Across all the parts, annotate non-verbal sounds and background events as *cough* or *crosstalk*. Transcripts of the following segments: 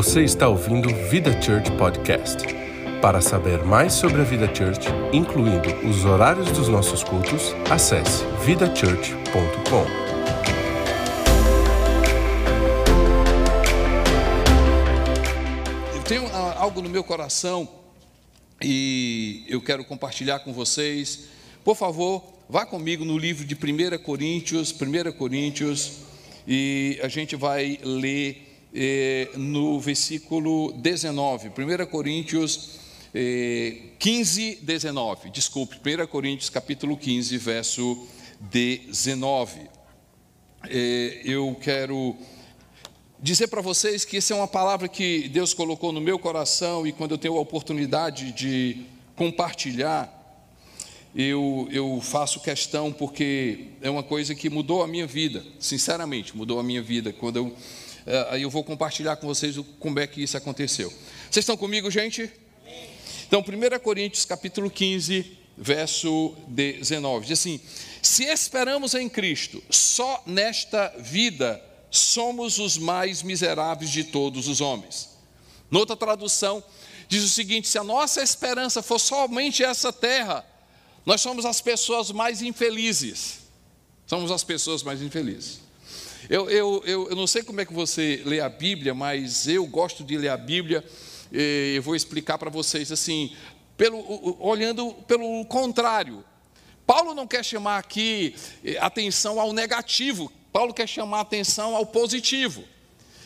Você está ouvindo Vida Church Podcast. Para saber mais sobre a Vida Church, incluindo os horários dos nossos cultos, acesse vidachurch.com. Eu tenho ah, algo no meu coração e eu quero compartilhar com vocês. Por favor, vá comigo no livro de 1 Coríntios, 1 Coríntios, e a gente vai ler eh, no versículo 19, 1 Coríntios eh, 15, 19, desculpe, 1 Coríntios capítulo 15, verso 19. Eh, eu quero dizer para vocês que essa é uma palavra que Deus colocou no meu coração e quando eu tenho a oportunidade de compartilhar, eu, eu faço questão porque é uma coisa que mudou a minha vida, sinceramente, mudou a minha vida. Quando eu, eu vou compartilhar com vocês como é que isso aconteceu. Vocês estão comigo, gente? Então, 1 Coríntios capítulo 15, verso 19, diz assim: Se esperamos em Cristo só nesta vida, somos os mais miseráveis de todos os homens. Noutra tradução, diz o seguinte: se a nossa esperança for somente essa terra, nós somos as pessoas mais infelizes. Somos as pessoas mais infelizes. Eu, eu, eu, eu não sei como é que você lê a Bíblia, mas eu gosto de ler a Bíblia. Eu vou explicar para vocês assim, pelo, olhando pelo contrário. Paulo não quer chamar aqui eh, atenção ao negativo, Paulo quer chamar atenção ao positivo.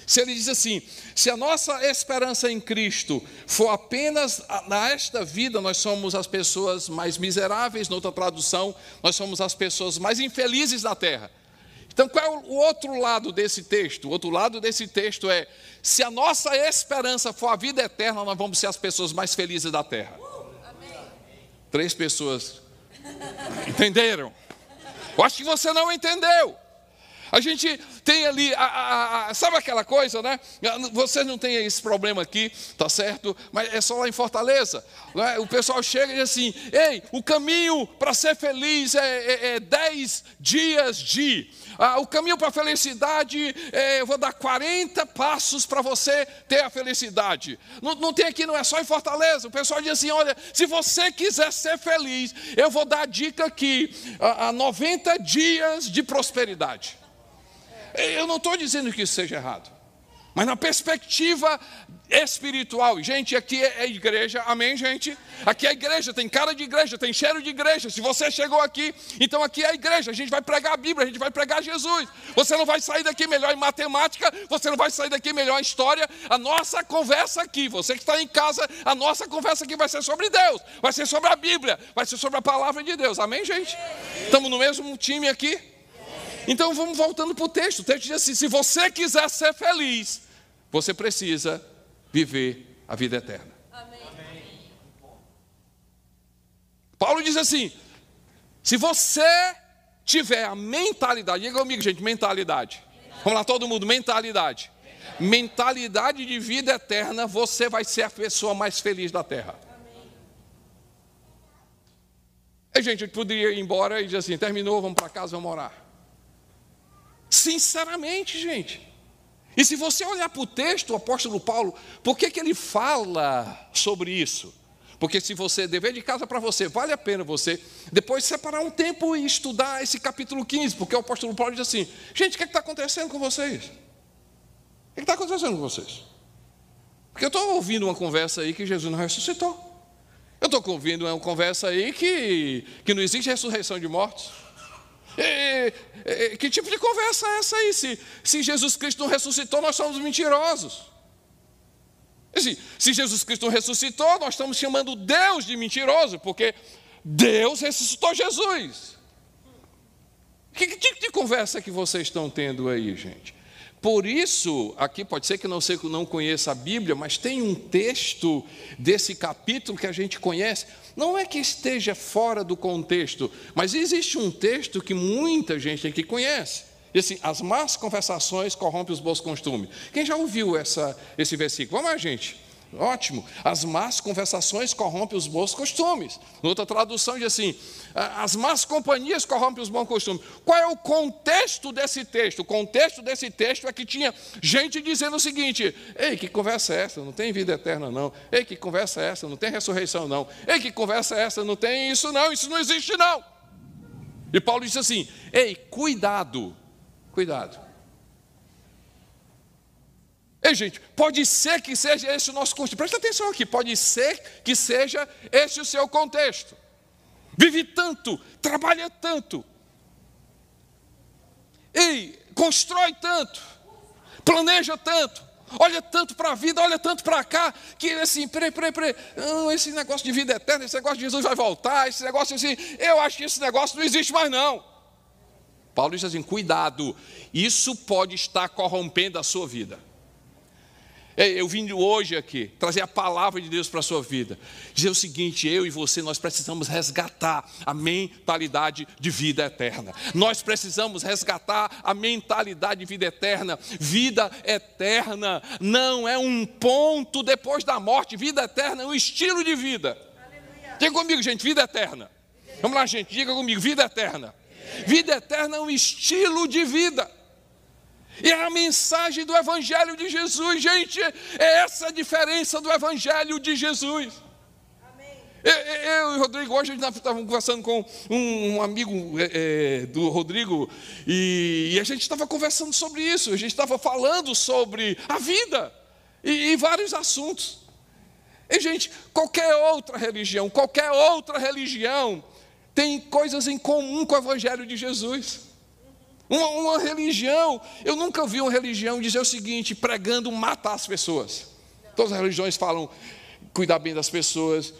Se ele diz assim: se a nossa esperança em Cristo for apenas nesta vida, nós somos as pessoas mais miseráveis, noutra tradução, nós somos as pessoas mais infelizes da terra. Então, qual é o outro lado desse texto? O outro lado desse texto é: se a nossa esperança for a vida eterna, nós vamos ser as pessoas mais felizes da terra. Três pessoas entenderam? Eu acho que você não entendeu. A gente tem ali, a, a, a, sabe aquela coisa, né? Você não tem esse problema aqui, tá certo? Mas é só lá em Fortaleza. Né? O pessoal chega e diz assim: ei, o caminho para ser feliz é, é, é dez dias de. Ah, o caminho para a felicidade, é, eu vou dar 40 passos para você ter a felicidade. Não, não, tem aqui, não é só em Fortaleza. O pessoal diz assim: olha, se você quiser ser feliz, eu vou dar a dica aqui: a, a 90 dias de prosperidade. Eu não estou dizendo que isso seja errado, mas na perspectiva espiritual, gente, aqui é igreja, amém, gente? Aqui é igreja, tem cara de igreja, tem cheiro de igreja. Se você chegou aqui, então aqui é a igreja, a gente vai pregar a Bíblia, a gente vai pregar Jesus. Você não vai sair daqui melhor em matemática, você não vai sair daqui melhor em história. A nossa conversa aqui, você que está em casa, a nossa conversa aqui vai ser sobre Deus, vai ser sobre a Bíblia, vai ser sobre a palavra de Deus, amém, gente? Estamos no mesmo time aqui? Então vamos voltando para o texto. O texto diz assim: se você quiser ser feliz, você precisa viver a vida eterna. Amém. Paulo diz assim: se você tiver a mentalidade, diga comigo, gente, mentalidade. Vamos lá, todo mundo, mentalidade. Mentalidade de vida eterna, você vai ser a pessoa mais feliz da terra. Aí, gente, eu poderia ir embora e dizer assim: terminou, vamos para casa, vamos orar. Sinceramente, gente. E se você olhar para o texto, o apóstolo Paulo, por que, que ele fala sobre isso? Porque se você, dever de casa para você, vale a pena você depois separar um tempo e estudar esse capítulo 15, porque o apóstolo Paulo diz assim: gente, o que é está acontecendo com vocês? O que está acontecendo com vocês? Porque eu estou ouvindo uma conversa aí que Jesus não ressuscitou. Eu estou ouvindo uma conversa aí que, que não existe ressurreição de mortos. Que tipo de conversa é essa aí? Se, se Jesus Cristo não ressuscitou, nós somos mentirosos. Se Jesus Cristo não ressuscitou, nós estamos chamando Deus de mentiroso, porque Deus ressuscitou Jesus. Que, que tipo de conversa que vocês estão tendo aí, gente? Por isso, aqui pode ser que não sei que não conheça a Bíblia, mas tem um texto desse capítulo que a gente conhece. Não é que esteja fora do contexto, mas existe um texto que muita gente aqui conhece. E assim, as más conversações corrompem os bons costumes. Quem já ouviu essa, esse versículo? Vamos lá, gente. Ótimo. As más conversações corrompem os bons costumes. Outra tradução diz assim: as más companhias corrompem os bons costumes. Qual é o contexto desse texto? O contexto desse texto é que tinha gente dizendo o seguinte: Ei, que conversa é essa? Não tem vida eterna, não. Ei, que conversa é essa? Não tem ressurreição, não. Ei, que conversa é essa? Não tem isso, não. Isso não existe, não. E Paulo disse assim: Ei, cuidado, cuidado. Ei, gente, pode ser que seja esse o nosso contexto. Presta atenção aqui, pode ser que seja esse o seu contexto. Vive tanto, trabalha tanto. Ei, constrói tanto, planeja tanto, olha tanto para a vida, olha tanto para cá, que assim, peraí, peraí, peraí, não, esse negócio de vida eterna, esse negócio de Jesus vai voltar, esse negócio assim, eu acho que esse negócio não existe mais não. Paulo diz assim: cuidado, isso pode estar corrompendo a sua vida. Eu vim hoje aqui trazer a palavra de Deus para a sua vida. Dizer o seguinte: eu e você, nós precisamos resgatar a mentalidade de vida eterna. Nós precisamos resgatar a mentalidade de vida eterna. Vida eterna não é um ponto depois da morte. Vida eterna é um estilo de vida. Diga comigo, gente: vida eterna. Vamos lá, gente, diga comigo: vida eterna. Vida eterna é um estilo de vida. E a mensagem do Evangelho de Jesus, gente, é essa a diferença do Evangelho de Jesus. Eu, e o Rodrigo, hoje gente estava conversando com um, um amigo é, é, do Rodrigo, e, e, a gente estava conversando sobre isso, a gente estava falando sobre a vida e, e vários assuntos. E, gente, qualquer outra religião, qualquer outra religião tem coisas em comum com o Evangelho de Jesus. Uma, uma, religião, eu nunca vi uma religião dizer o seguinte, pregando matar as pessoas. Todas as religiões falam cuidar bem das pessoas,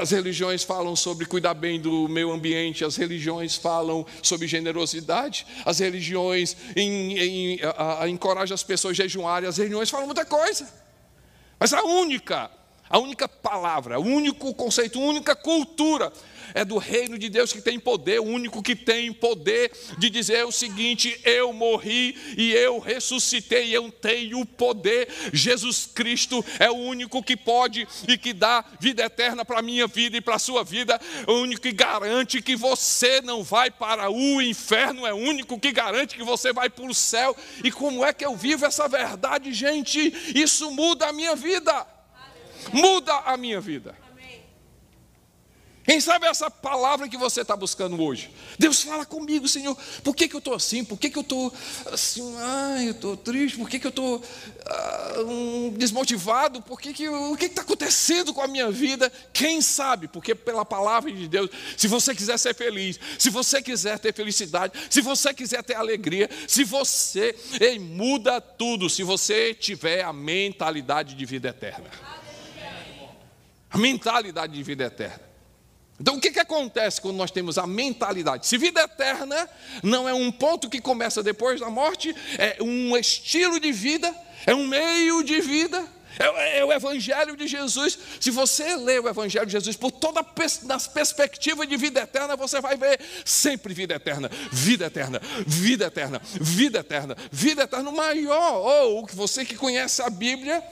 as religiões falam sobre cuidar bem do meio ambiente, as religiões falam sobre generosidade, as religiões em, em, a, a, encorajam as pessoas a jejuarem, as religiões falam muita coisa. Mas a única, a única palavra, o único conceito, a única cultura é do reino de Deus que tem poder, o único que tem poder de dizer o seguinte: eu morri e eu ressuscitei, eu tenho poder. Jesus Cristo é o único que pode e que dá vida eterna para a minha vida e para a sua vida, o único que garante que você não vai para o inferno, é o único que garante que você vai para o céu. E como é que eu vivo essa verdade, gente? Isso muda a minha vida. Muda a minha vida. Quem sabe essa palavra que você está buscando hoje? Deus fala comigo, Senhor. Por que, que eu estou assim? Por que, que eu estou assim? Ai, eu estou triste. Por que, que eu estou ah, um, desmotivado? Por que que, o que está acontecendo com a minha vida? Quem sabe? Porque pela palavra de Deus, se você quiser ser feliz, se você quiser ter felicidade, se você quiser ter alegria, se você ei, muda tudo, se você tiver a mentalidade de vida eterna. A mentalidade de vida eterna. Então, o que, que acontece quando nós temos a mentalidade? Se vida eterna não é um ponto que começa depois da morte, é um estilo de vida, é um meio de vida, é, é o Evangelho de Jesus. Se você ler o Evangelho de Jesus por toda a perspectiva de vida eterna, você vai ver sempre vida eterna, vida eterna, vida eterna, vida eterna, vida eterna. O maior, ou você que conhece a Bíblia,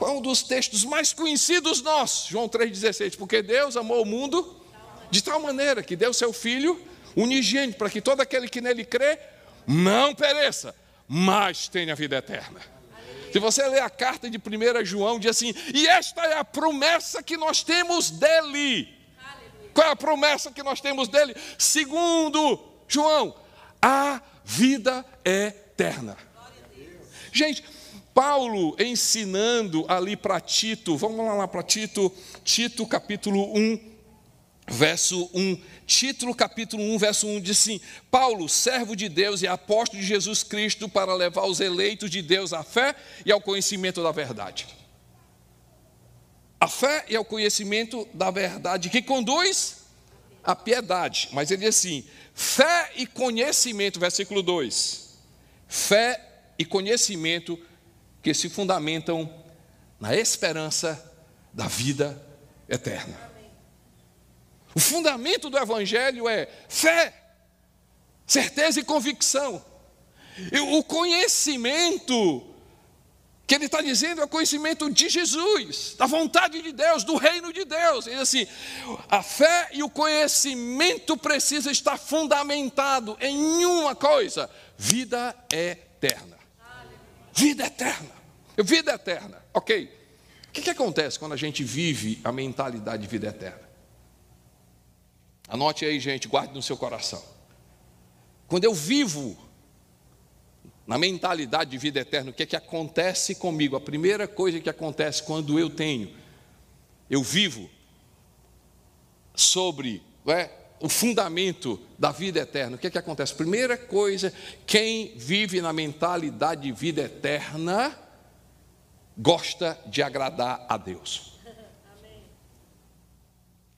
é um dos textos mais conhecidos nossos? João 3,16. Porque Deus amou o mundo de tal maneira que deu seu Filho unigênito, para que todo aquele que nele crê não pereça, mas tenha vida eterna. Se você ler a carta de 1 João, diz assim: e esta é a promessa que nós temos dele. Qual é a promessa que nós temos dele? Segundo João, a vida eterna. Gente, Paulo ensinando ali para Tito, vamos lá, lá para Tito, Tito capítulo 1, verso 1. Título capítulo 1, verso 1 diz assim: Paulo, servo de Deus e apóstolo de Jesus Cristo, para levar os eleitos de Deus à fé e ao conhecimento da verdade. A fé e ao conhecimento da verdade que conduz à piedade. Mas ele diz assim: fé e conhecimento, versículo 2. Fé e conhecimento que se fundamentam na esperança da vida eterna. O fundamento do Evangelho é fé, certeza e convicção. O conhecimento que ele está dizendo é o conhecimento de Jesus, da vontade de Deus, do reino de Deus. Ele diz assim: a fé e o conhecimento precisam estar fundamentado em uma coisa: vida eterna. Vida eterna. Vida eterna. Ok. O que, que acontece quando a gente vive a mentalidade de vida eterna? Anote aí, gente, guarde no seu coração. Quando eu vivo na mentalidade de vida eterna, o que é que acontece comigo? A primeira coisa que acontece quando eu tenho, eu vivo sobre é, o fundamento da vida eterna, o que é que acontece? Primeira coisa, quem vive na mentalidade de vida eterna gosta de agradar a Deus.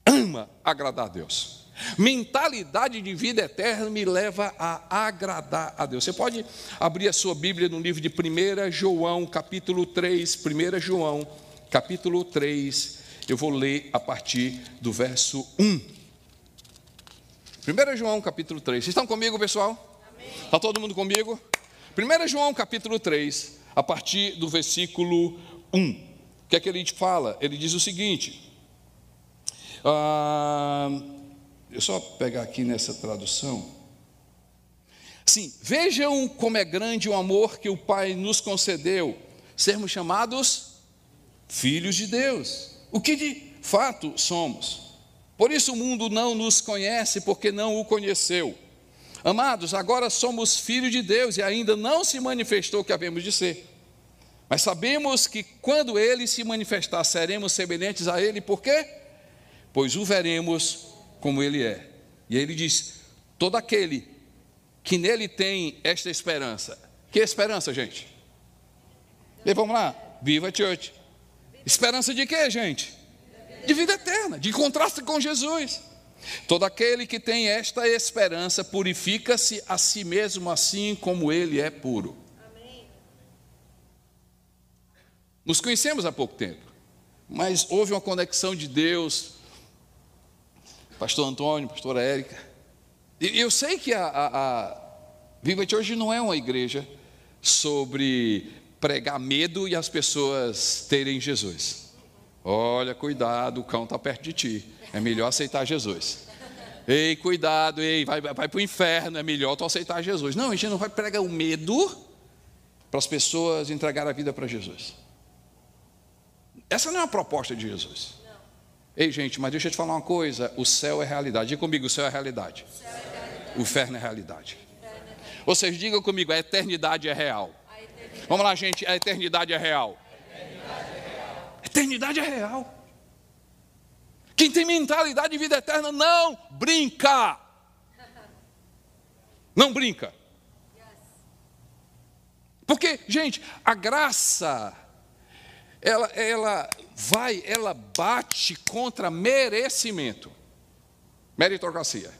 Ama agradar a Deus. Mentalidade de vida eterna me leva a agradar a Deus. Você pode abrir a sua Bíblia no livro de 1 João, capítulo 3. 1 João, capítulo 3. Eu vou ler a partir do verso 1. 1 João, capítulo 3. Vocês estão comigo, pessoal? Está todo mundo comigo? 1 João, capítulo 3, a partir do versículo 1. O que é que ele fala? Ele diz o seguinte. Ah, eu só pegar aqui nessa tradução. Sim, vejam como é grande o amor que o Pai nos concedeu, sermos chamados filhos de Deus, o que de fato somos. Por isso o mundo não nos conhece, porque não o conheceu. Amados, agora somos filhos de Deus e ainda não se manifestou o que havemos de ser. Mas sabemos que quando ele se manifestar, seremos semelhantes a ele, por quê? Pois o veremos como ele é. E ele diz: todo aquele que nele tem esta esperança. Que esperança, gente? E vamos lá, viva a church. Esperança de quê, gente? De vida eterna, de contraste com Jesus. Todo aquele que tem esta esperança purifica-se a si mesmo, assim como ele é puro. Amém. Nos conhecemos há pouco tempo, mas houve uma conexão de Deus pastor Antônio, pastora Érica. E eu sei que a, a, a Viva hoje não é uma igreja sobre pregar medo e as pessoas terem Jesus. Olha, cuidado, o cão está perto de ti. É melhor aceitar Jesus. Ei, cuidado, ei, vai, vai para o inferno, é melhor tu aceitar Jesus. Não, a gente não vai pregar o medo para as pessoas entregar a vida para Jesus. Essa não é a proposta de Jesus. Ei, gente, mas deixa eu te falar uma coisa: o céu é realidade. Diga comigo, o céu é realidade. O, é realidade. o inferno é realidade. Ou seja, diga comigo, a eternidade é real. Eternidade. Vamos lá, gente, a eternidade é real. A. Eternidade é real. Quem tem mentalidade de vida eterna não brinca. Não brinca. Porque, gente, a graça ela, ela vai, ela bate contra merecimento, meritocracia.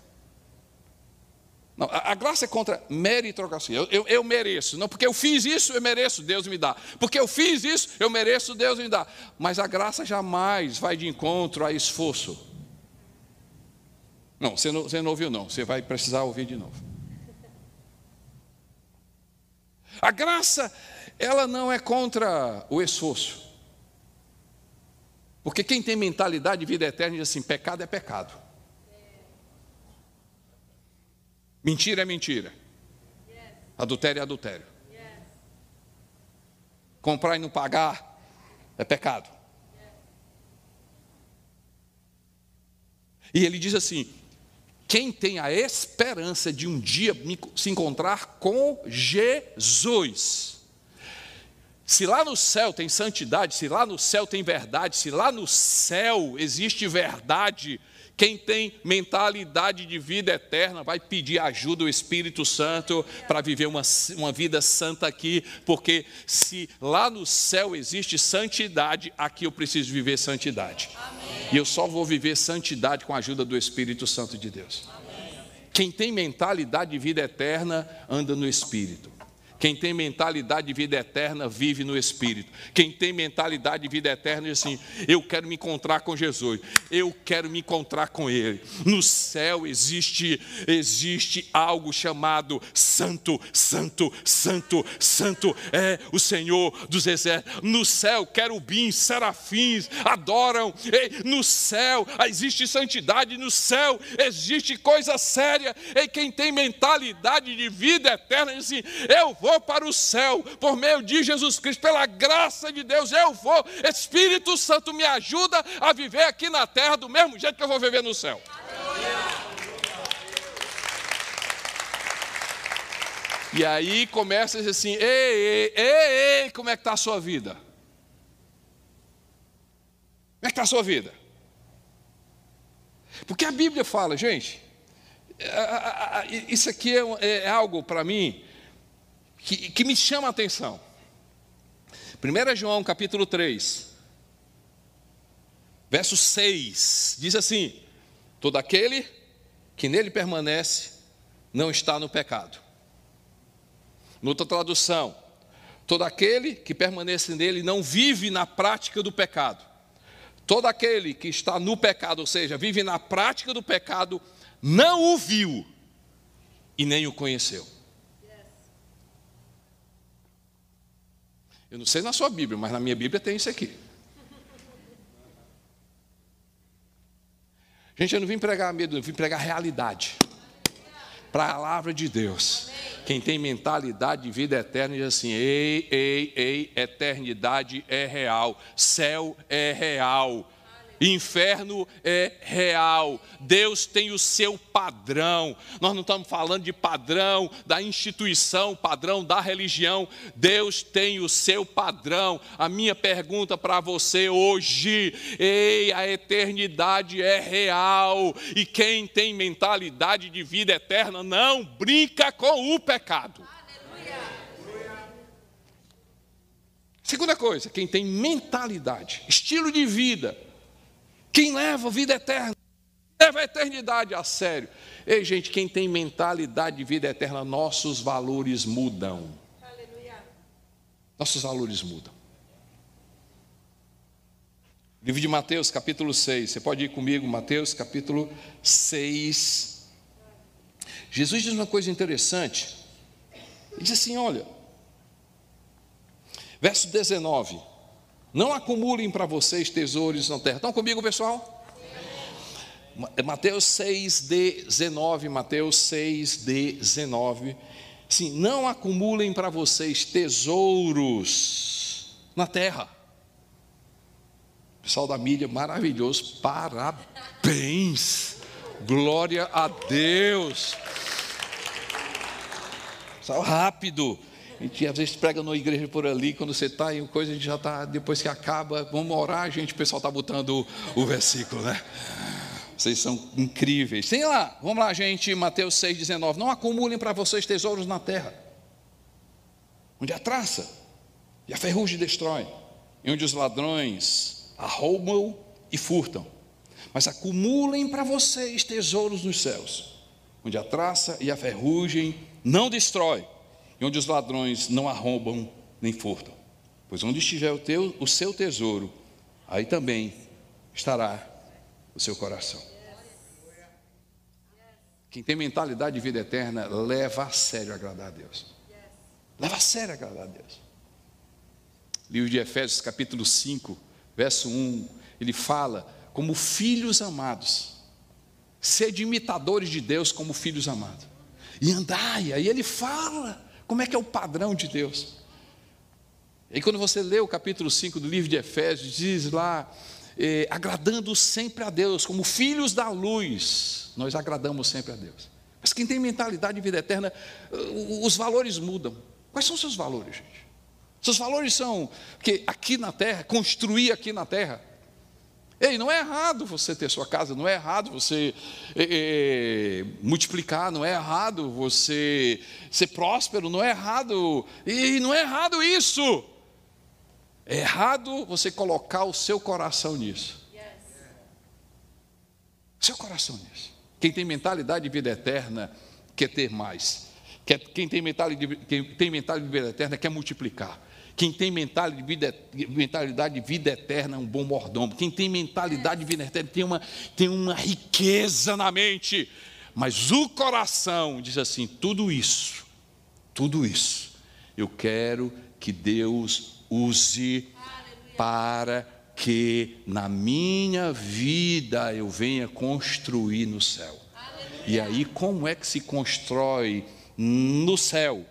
Não, a, a, graça é contra meritocracia. Eu, eu, eu, mereço. Não, porque eu fiz isso, eu mereço, Deus me dá. Porque eu fiz isso, eu mereço, Deus me dá. Mas a graça jamais vai de encontro a esforço. Não, você não, você não ouviu, não. Você vai precisar ouvir de novo. A graça, ela não é contra o esforço. Porque quem tem mentalidade de vida eterna diz assim: pecado é pecado. Mentira é mentira. Adultério é adultério. Comprar e não pagar é pecado. E ele diz assim: quem tem a esperança de um dia se encontrar com Jesus, se lá no céu tem santidade, se lá no céu tem verdade, se lá no céu existe verdade, quem tem mentalidade de vida eterna vai pedir ajuda do Espírito Santo para viver uma, uma vida santa aqui, porque se lá no céu existe santidade, aqui eu preciso viver santidade. Amém. E eu só vou viver santidade com a ajuda do Espírito Santo de Deus. Amém. Quem tem mentalidade de vida eterna anda no Espírito. Quem tem mentalidade de vida eterna vive no Espírito. Quem tem mentalidade de vida eterna diz assim: Eu quero me encontrar com Jesus. Eu quero me encontrar com Ele. No céu existe existe algo chamado Santo, Santo, Santo, Santo é o Senhor dos Exércitos. No céu, querubins, serafins adoram. No céu existe santidade. No céu existe coisa séria. E quem tem mentalidade de vida eterna diz assim: Eu vou vou para o céu por meio de Jesus Cristo, pela graça de Deus, eu vou. Espírito Santo me ajuda a viver aqui na terra do mesmo jeito que eu vou viver no céu. E aí começa assim: ei, ei, ei, ei como é que está a sua vida? Como é que está a sua vida? Porque a Bíblia fala, gente, isso aqui é, é algo para mim que, que me chama a atenção. 1 João capítulo 3, verso 6, diz assim: Todo aquele que nele permanece não está no pecado. Noutra tradução, todo aquele que permanece nele não vive na prática do pecado. Todo aquele que está no pecado, ou seja, vive na prática do pecado, não o viu e nem o conheceu. Eu não sei na sua Bíblia, mas na minha Bíblia tem isso aqui. Gente, eu não vim pregar medo, eu vim pregar realidade. Para a palavra de Deus. Quem tem mentalidade de vida eterna diz assim: ei, ei, ei, eternidade é real, céu é real Inferno é real. Deus tem o seu padrão. Nós não estamos falando de padrão da instituição, padrão da religião. Deus tem o seu padrão. A minha pergunta para você hoje: ei, a eternidade é real. E quem tem mentalidade de vida eterna não brinca com o pecado. Segunda coisa, quem tem mentalidade, estilo de vida, quem leva a vida eterna, leva a eternidade a sério. Ei, gente, quem tem mentalidade de vida eterna, nossos valores mudam. Aleluia. Nossos valores mudam. Livro de Mateus, capítulo 6. Você pode ir comigo, Mateus, capítulo 6. Jesus diz uma coisa interessante. Ele diz assim: olha, verso 19. Não acumulem para vocês tesouros na terra. Estão comigo, pessoal? Mateus 6, 19, Mateus 6, 19. Sim, não acumulem para vocês tesouros na terra. Pessoal da mídia, maravilhoso, parabéns, glória a Deus. Rápido. A gente às vezes prega numa igreja por ali, quando você está em coisa, a gente já está, depois que acaba, vamos orar, gente, o pessoal está botando o, versículo, né? Vocês são incríveis. Tem lá, vamos lá, gente, Mateus 6,19. Não acumulem para vocês tesouros na terra, onde a traça e a ferrugem destrói, e onde os ladrões arrombam e furtam. Mas acumulem para vocês tesouros nos céus, onde a traça e a ferrugem não destrói e onde os ladrões não arrombam nem furtam. Pois onde estiver o, teu, o seu tesouro, aí também estará o seu coração. Quem tem mentalidade de vida eterna, leva a sério agradar a Deus. Leva a sério agradar a Deus. Livro de Efésios, capítulo 5, verso 1, ele fala como filhos amados. Sede imitadores de Deus como filhos amados. E andai, aí ele fala como é que é o padrão de Deus? E quando você lê o capítulo 5 do livro de Efésios, diz lá, eh, agradando sempre a Deus, como filhos da luz, nós agradamos sempre a Deus. Mas quem tem mentalidade de vida eterna, os valores mudam. Quais são os seus valores, gente? Seus valores são que aqui na terra, construir aqui na terra, Ei, não é errado você ter sua casa, não é errado você é, multiplicar, não é errado você ser próspero, não é errado, e não é errado isso. É errado você colocar o seu coração nisso. Seu coração nisso. Quem tem mentalidade de vida eterna quer ter mais, quem tem mentalidade, quem tem mentalidade de vida eterna quer multiplicar. Quem tem mentalidade de, vida, mentalidade de vida eterna é um bom mordomo. Quem tem mentalidade de vida eterna tem uma, tem uma riqueza na mente. Mas o coração diz assim: tudo isso, tudo isso, eu quero que Deus use para que na minha vida eu venha construir no céu. E aí, como é que se constrói no céu?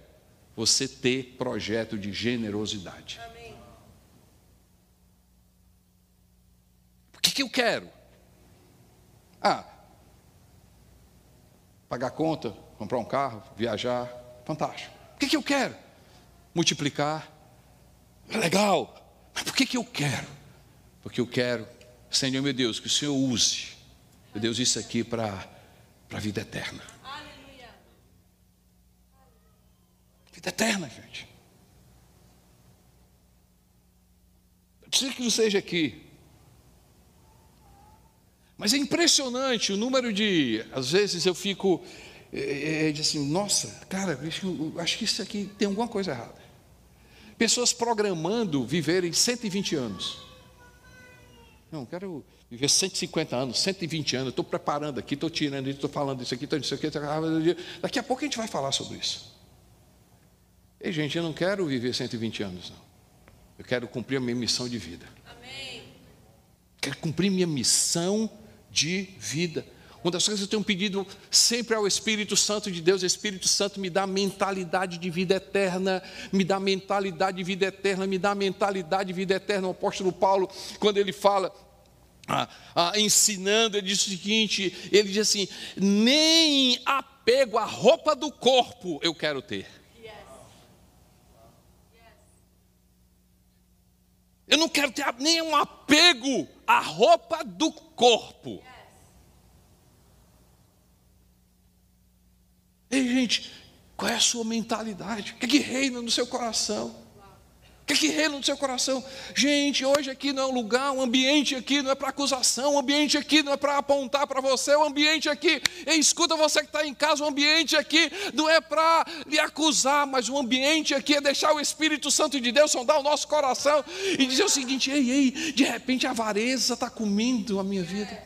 Você ter projeto de generosidade. O que, que eu quero? Ah, pagar conta, comprar um carro, viajar, fantástico. O que, que eu quero? Multiplicar. Legal. Mas por que, que eu quero? Porque eu quero, Senhor meu Deus, que o Senhor use, meu Deus, isso aqui para a vida eterna. Aleluia. Vida eterna, gente. Eu preciso que não seja aqui. Mas é impressionante o número de. Às vezes eu fico. É, é, assim, nossa, cara, acho que isso aqui tem alguma coisa errada. Pessoas programando viverem 120 anos. Não, quero viver 150 anos, 120 anos, estou preparando aqui, estou tirando isso, estou falando isso aqui, estou isso aqui. Daqui a pouco a gente vai falar sobre isso. Ei, gente, eu não quero viver 120 anos, não. Eu quero cumprir a minha missão de vida. Amém. Quero cumprir minha missão de vida. Uma das coisas que eu tenho pedido sempre ao Espírito Santo de Deus, Espírito Santo me dá mentalidade de vida eterna, me dá mentalidade de vida eterna, me dá mentalidade de vida eterna. O apóstolo Paulo, quando ele fala, ah, ah, ensinando, ele diz o seguinte: ele diz assim, nem apego à roupa do corpo eu quero ter. Eu não quero ter nenhum apego à roupa do corpo. Ei, gente, qual é a sua mentalidade? O que, é que reina no seu coração? O que, reina no seu coração? Gente, hoje aqui não é um lugar, um ambiente aqui não é para acusação, um ambiente aqui não é para apontar para você, o um ambiente aqui, escuta você que está em casa, o ambiente aqui não é para lhe acusar, mas o ambiente aqui é deixar o Espírito Santo de Deus sondar o nosso coração e dizer o seguinte: ei, ei, de repente a avareza está comendo a minha vida.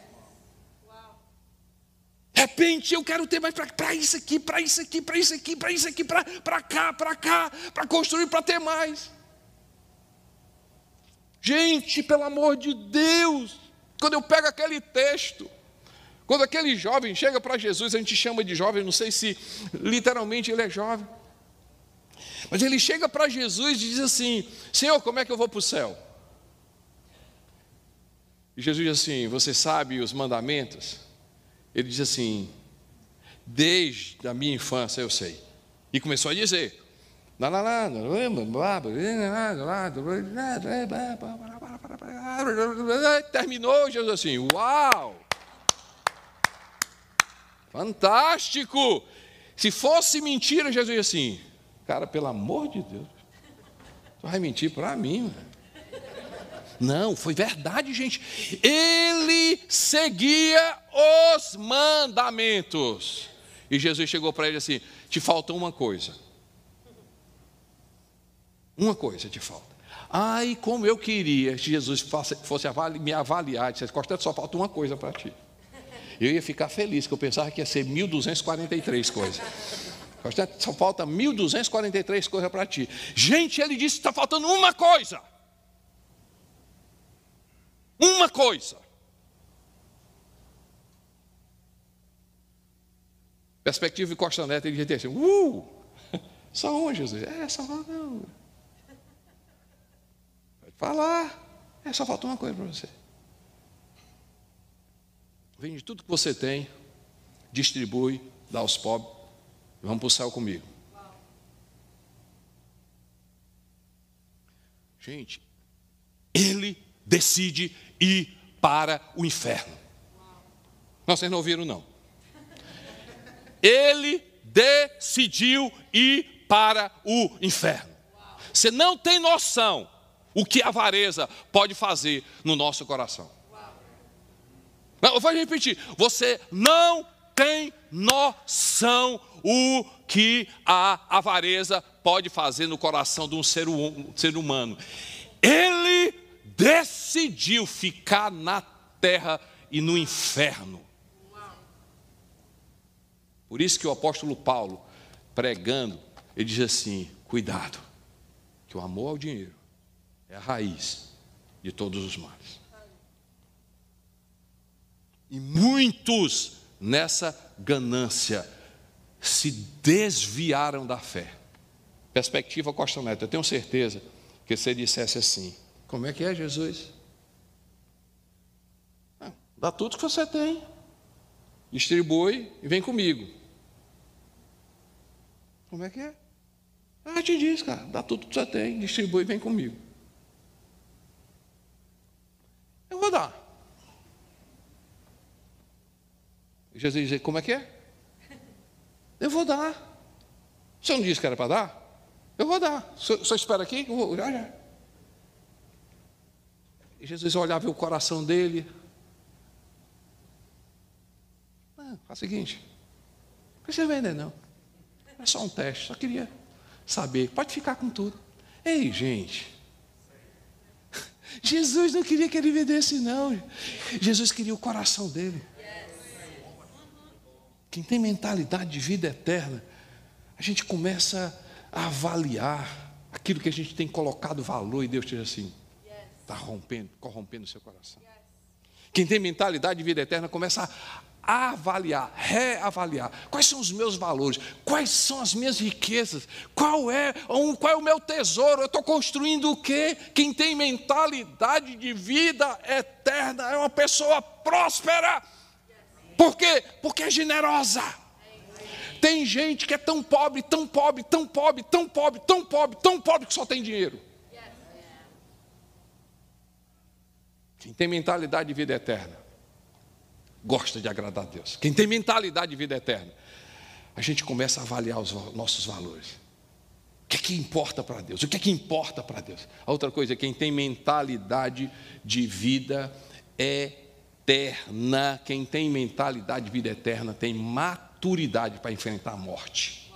De repente eu quero ter mais para isso aqui, para isso aqui, para isso aqui, para isso aqui, para cá, para cá, para construir, para ter mais. Gente, pelo amor de Deus, quando eu pego aquele texto, quando aquele jovem chega para Jesus, a gente chama de jovem, não sei se literalmente ele é jovem, mas ele chega para Jesus e diz assim: Senhor, como é que eu vou para o céu? E Jesus diz assim: Você sabe os mandamentos? Ele diz assim: Desde a minha infância eu sei. E começou a dizer: Terminou Jesus assim: Uau! Fantástico! Se fosse mentira, Jesus assim: Cara, pelo amor de Deus, tu vai mentir para mim, mano. Não, foi verdade, gente. Ele seguia os mandamentos. E Jesus chegou para ele assim: te falta uma coisa. Uma coisa te falta. Ai, como eu queria que Jesus fosse me avaliar, dissesse, Costa, só falta uma coisa para ti. Eu ia ficar feliz, que eu pensava que ia ser 1243 coisas. Costa, só falta 1243 coisas para ti. Gente, ele disse: está faltando uma coisa. Uma coisa. Perspectiva de Costa Neto, ele dizia assim: Uh! *laughs* Só um, Jesus. É, só não. Falar. É, só falta uma coisa para você. Vende tudo que você tem, distribui, dá aos pobres. Vamos para o céu comigo. Gente, ele decide ir para o inferno. Não, vocês não ouviram, não. Ele decidiu ir para o inferno. Você não tem noção o que a avareza pode fazer no nosso coração. Não, eu vou repetir. Você não tem noção o que a avareza pode fazer no coração de um ser, um ser humano. Ele decidiu ficar na terra e no inferno. Por isso que o apóstolo Paulo, pregando, ele diz assim: cuidado, que o amor ao dinheiro é a raiz de todos os males. E muitos nessa ganância se desviaram da fé. Perspectiva Costa Neto, eu tenho certeza que se dissesse assim: Como é que é, Jesus? Ah, dá tudo que você tem, distribui e vem comigo. Como é que é? Ah, te diz, cara, dá tudo que você tem, distribui e vem comigo. Eu vou dar. Jesus diz: Como é que é? Eu vou dar. Você não disse que era para dar? Eu vou dar. Só, só espera aqui, eu vou, já, já. E Jesus olhava o coração dele. Não, faz o seguinte: não precisa vender, não. É só um teste, só queria saber. Pode ficar com tudo. Ei, gente. Jesus não queria que ele vendesse, não. Jesus queria o coração dele. Quem tem mentalidade de vida eterna, a gente começa a avaliar aquilo que a gente tem colocado valor e Deus diz assim: está rompendo, corrompendo o seu coração. Quem tem mentalidade de vida eterna começa a avaliar, reavaliar. Quais são os meus valores? Quais são as minhas riquezas? Qual é, qual é o meu tesouro? Eu estou construindo o quê? Quem tem mentalidade de vida eterna é uma pessoa próspera. Por quê? Porque é generosa. Tem gente que é tão pobre, tão pobre, tão pobre, tão pobre, tão pobre, tão pobre que só tem dinheiro. Quem tem mentalidade de vida eterna, gosta de agradar a Deus. Quem tem mentalidade de vida eterna, a gente começa a avaliar os nossos valores. O que é que importa para Deus? O que é que importa para Deus? A outra coisa, quem tem mentalidade de vida é eterna, quem tem mentalidade de vida eterna tem maturidade para enfrentar a morte.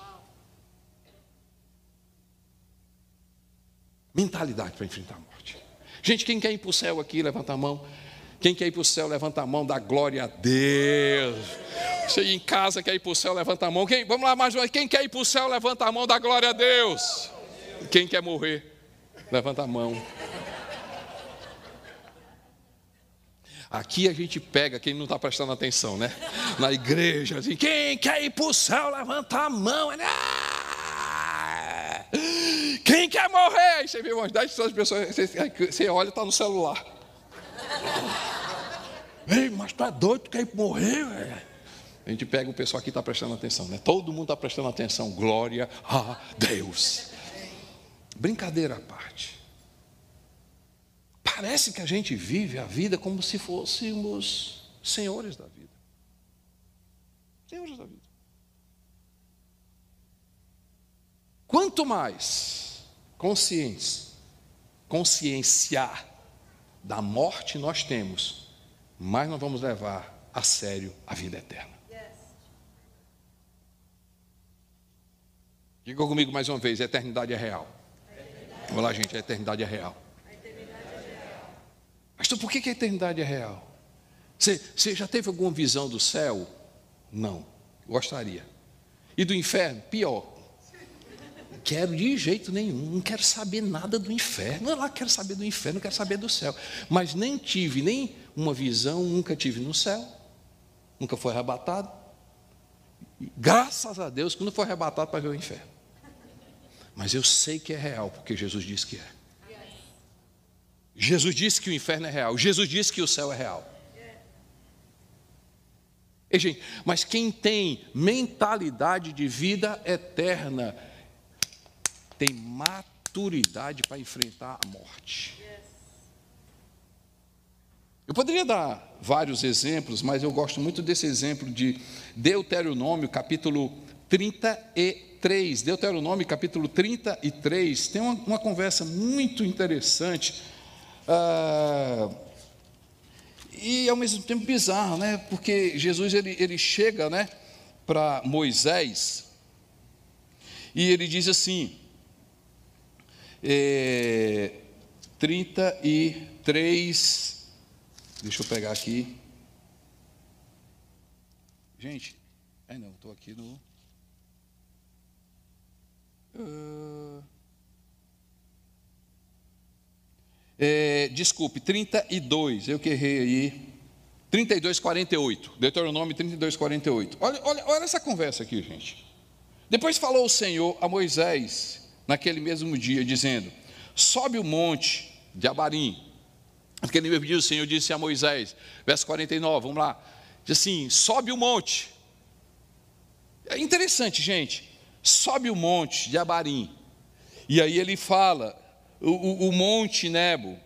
Mentalidade para enfrentar a morte. Gente, quem quer ir para o céu aqui, levanta a mão. Quem quer ir para o céu, levanta a mão, dá glória a Deus. Você em casa quer ir para o céu, levanta a mão. Quem, vamos lá mais uma vez. Quem quer ir para o céu, levanta a mão, dá glória a Deus. Quem quer morrer, levanta a mão. Aqui a gente pega quem não está prestando atenção, né? Na igreja, assim, quem quer ir para o céu, levanta a mão. Ah! Quem quer morrer? Aí você vê umas 10 pessoas, você, olha e está no celular. Ei, mas é doido, quer morrer? Véio? A gente pega o pessoal aqui está prestando atenção, né? Todo mundo está prestando atenção. Glória a Deus. Brincadeira à parte. Parece que a gente vive a vida como se fôssemos senhores da vida. Senhores da vida. Quanto mais consciência, conscienciar da morte nós temos, mais nós vamos levar a sério a vida eterna. Diga comigo mais uma vez: a eternidade é real. Vamos lá, gente, a eternidade é real. Pastor, por que a eternidade é real? Você, você já teve alguma visão do céu? Não, gostaria. E do inferno? Pior. Quero de jeito nenhum, não quero saber nada do inferno. Eu lá quero saber do inferno, quero saber do céu. Mas nem tive nem uma visão, nunca tive no céu, nunca foi arrebatado. Graças a Deus que não foi arrebatado para ver o inferno. Mas eu sei que é real, porque Jesus disse que é. Jesus disse que o inferno é real. Jesus disse que o céu é real. E, gente, mas quem tem mentalidade de vida eterna tem maturidade para enfrentar a morte. Eu poderia dar vários exemplos, mas eu gosto muito desse exemplo de Deuteronômio, capítulo 33. Deuteronômio, capítulo 33, tem uma, uma conversa muito interessante ah, e ao mesmo tempo bizarro, né? Porque Jesus ele, ele chega, né, para Moisés e ele diz assim, é, 33, deixa eu pegar aqui. Gente, é não, estou aqui no. Uh, é, desculpe, 32, eu que errei aí. 32, 48. Deuteronômio 32, 48. Olha, olha, olha essa conversa aqui, gente. Depois falou o Senhor a Moisés, naquele mesmo dia, dizendo: Sobe o monte de Abarim. Naquele mesmo dia o Senhor disse a Moisés, verso 49, vamos lá. Diz assim: Sobe o monte. É interessante, gente. Sobe o monte de Abarim. E aí ele fala: o, o, o monte Nebo,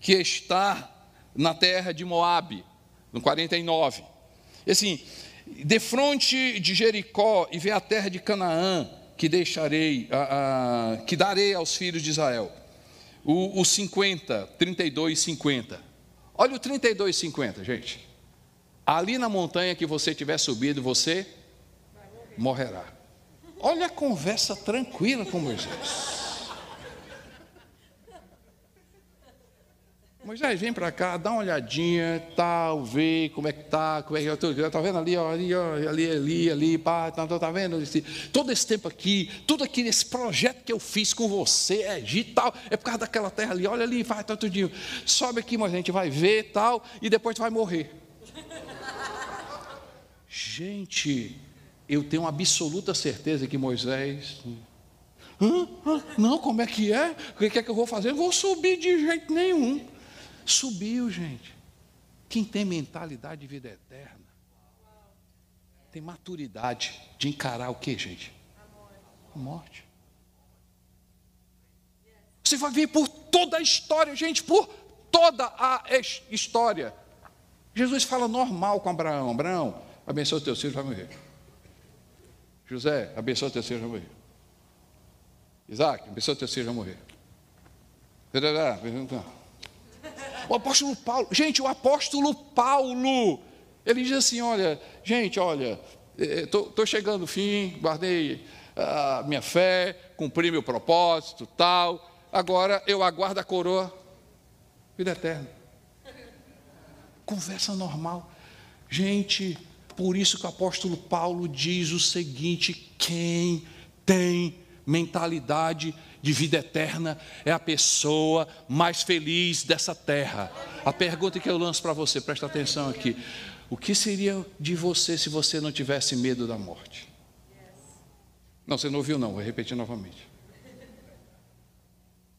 que está na terra de Moabe, no 49. E assim, de frente de Jericó e vê a terra de Canaã, que deixarei, a, a, que darei aos filhos de Israel. O, o 50, 32, 50. Olha o 32, 50, gente. Ali na montanha que você tiver subido, você morrerá. Olha a conversa tranquila com Moisés. Moisés, vem para cá, dá uma olhadinha, tal, vê como é que tá, como é que eu está vendo ali, ó, ali, ó, ali, ali, ali, pá, tá, tá, tá vendo? Esse, todo esse tempo aqui, tudo aqui nesse projeto que eu fiz com você, é Egito, tal, é por causa daquela terra ali, olha ali, vai, tá tudinho. Sobe aqui, mas a gente vai ver, tal, e depois tu vai morrer. gente, eu tenho absoluta certeza que Moisés Hã? Hã? Não, como é que é? O que é que eu vou fazer? Eu vou subir de jeito nenhum. Subiu, gente. Quem tem mentalidade de vida eterna tem maturidade de encarar o que, gente? A morte. Você vai ver por toda a história, gente, por toda a história. Jesus fala normal com Abraão: Abraão, abençoa teu filho, vai morrer. José, abençoa teu filho, vai morrer. Isaac, abençoa teu filho, vai morrer. O apóstolo Paulo, gente, o apóstolo Paulo, ele diz assim: olha, gente, olha, estou eh, chegando no fim, guardei a minha fé, cumpri meu propósito, tal. Agora eu aguardo a coroa, vida eterna. Conversa normal. Gente, por isso que o apóstolo Paulo diz o seguinte: quem tem mentalidade de vida eterna é a pessoa mais feliz dessa terra. A pergunta que eu lanço para você, presta atenção aqui: o que seria de você se você não tivesse medo da morte? Não, você não ouviu, não, vou repetir novamente.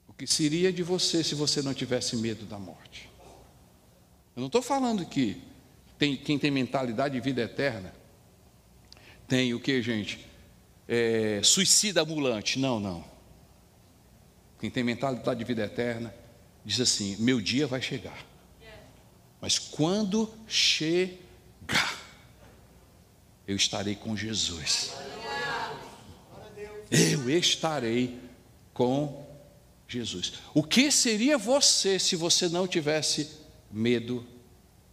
O que seria de você se você não tivesse medo da morte? Eu não estou falando que tem, quem tem mentalidade de vida eterna tem o que, gente? É, suicida ambulante. Não, não. Quem tem mentalidade de vida eterna, diz assim: meu dia vai chegar. Mas quando chegar, eu estarei com Jesus. Eu estarei com Jesus. O que seria você se você não tivesse medo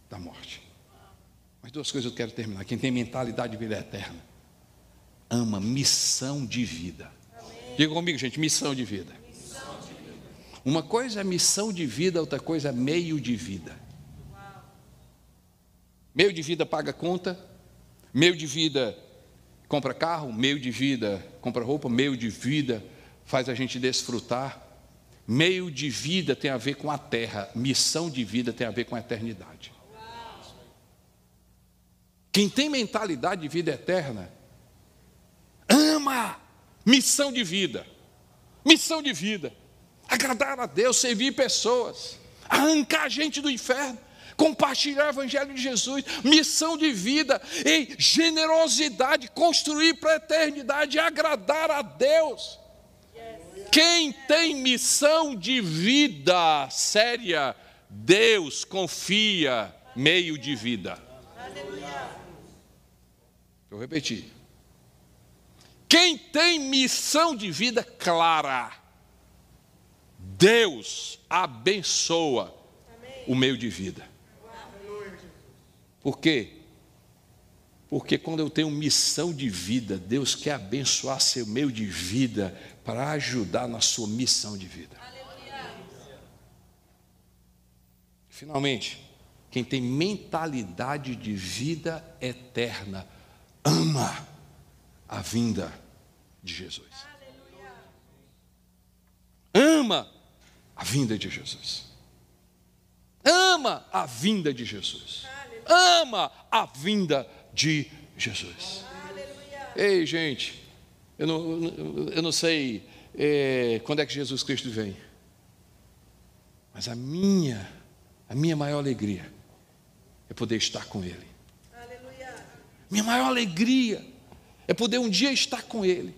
da morte? Mas duas coisas eu quero terminar. Quem tem mentalidade de vida eterna, ama missão de vida. Diga comigo, gente, missão de vida. Uma coisa é missão de vida, outra coisa é meio de vida. Meio de vida paga conta, meio de vida compra carro, meio de vida compra roupa, meio de vida faz a gente desfrutar. Meio de vida tem a ver com a terra, missão de vida tem a ver com a eternidade. Quem tem mentalidade de vida eterna, ama missão de vida. Missão de vida agradar a Deus, servir pessoas, arrancar a gente do inferno, compartilhar o Evangelho de Jesus, missão de vida, em generosidade, construir para a eternidade, agradar a Deus. Quem tem missão de vida séria, Deus confia meio de vida. Vou repetir. Quem tem missão de vida clara, Deus abençoa Amém. o meio de vida. Por quê? Porque quando eu tenho missão de vida, Deus quer abençoar seu meio de vida para ajudar na sua missão de vida. Finalmente, quem tem mentalidade de vida eterna ama a vinda de Jesus. Ama a vinda de Jesus. Ama a vinda de Jesus. Ama a vinda de Jesus. Ei, gente, eu não, eu não sei é, quando é que Jesus Cristo vem, mas a minha, a minha maior alegria é poder estar com Ele. Minha maior alegria é poder um dia estar com Ele.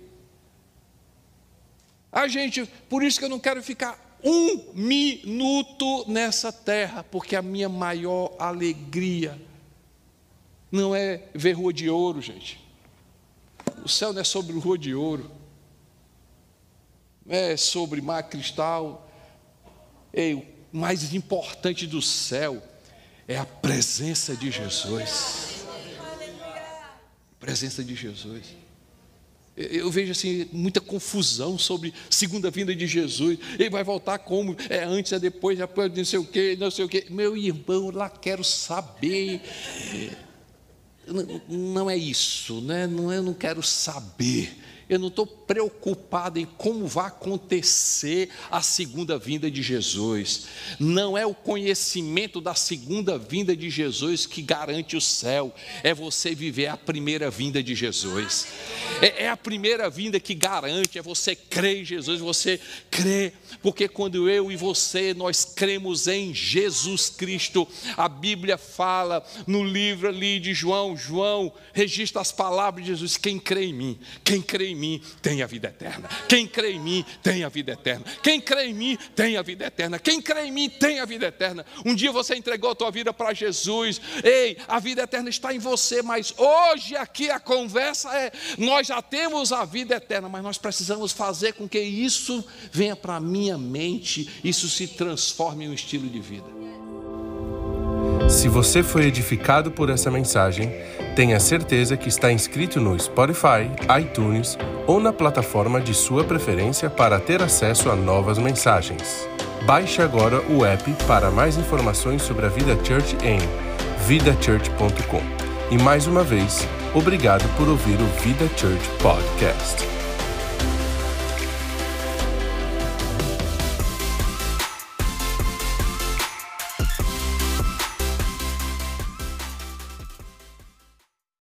Ah, gente, por isso que eu não quero ficar um minuto nessa terra, porque a minha maior alegria não é ver rua de ouro, gente. O céu não é sobre rua de ouro, não é sobre mar cristal. Ei, o mais importante do céu é a presença de Jesus. Presença de Jesus. Eu vejo assim muita confusão sobre segunda vinda de Jesus. Ele vai voltar como? É antes, é depois, depois não sei o quê, não sei o quê. Meu irmão, lá quero saber. Não é isso, né? não é, eu não quero saber eu não estou preocupado em como vai acontecer a segunda vinda de Jesus. Não é o conhecimento da segunda vinda de Jesus que garante o céu, é você viver a primeira vinda de Jesus. É, é a primeira vinda que garante, é você crer em Jesus, você crê, porque quando eu e você nós cremos em Jesus Cristo, a Bíblia fala no livro ali de João, João registra as palavras de Jesus: quem crê em mim, quem crê em mim tem a vida eterna. Quem crê em mim tem a vida eterna. Quem crê em mim tem a vida eterna. Quem crê em mim tem a vida eterna. Um dia você entregou a tua vida para Jesus. Ei, a vida eterna está em você, mas hoje aqui a conversa é: nós já temos a vida eterna, mas nós precisamos fazer com que isso venha para a minha mente, isso se transforme em um estilo de vida. Se você foi edificado por essa mensagem, tenha certeza que está inscrito no Spotify, iTunes ou na plataforma de sua preferência para ter acesso a novas mensagens. Baixe agora o app para mais informações sobre a Vida Church em vidachurch.com. E mais uma vez, obrigado por ouvir o Vida Church Podcast.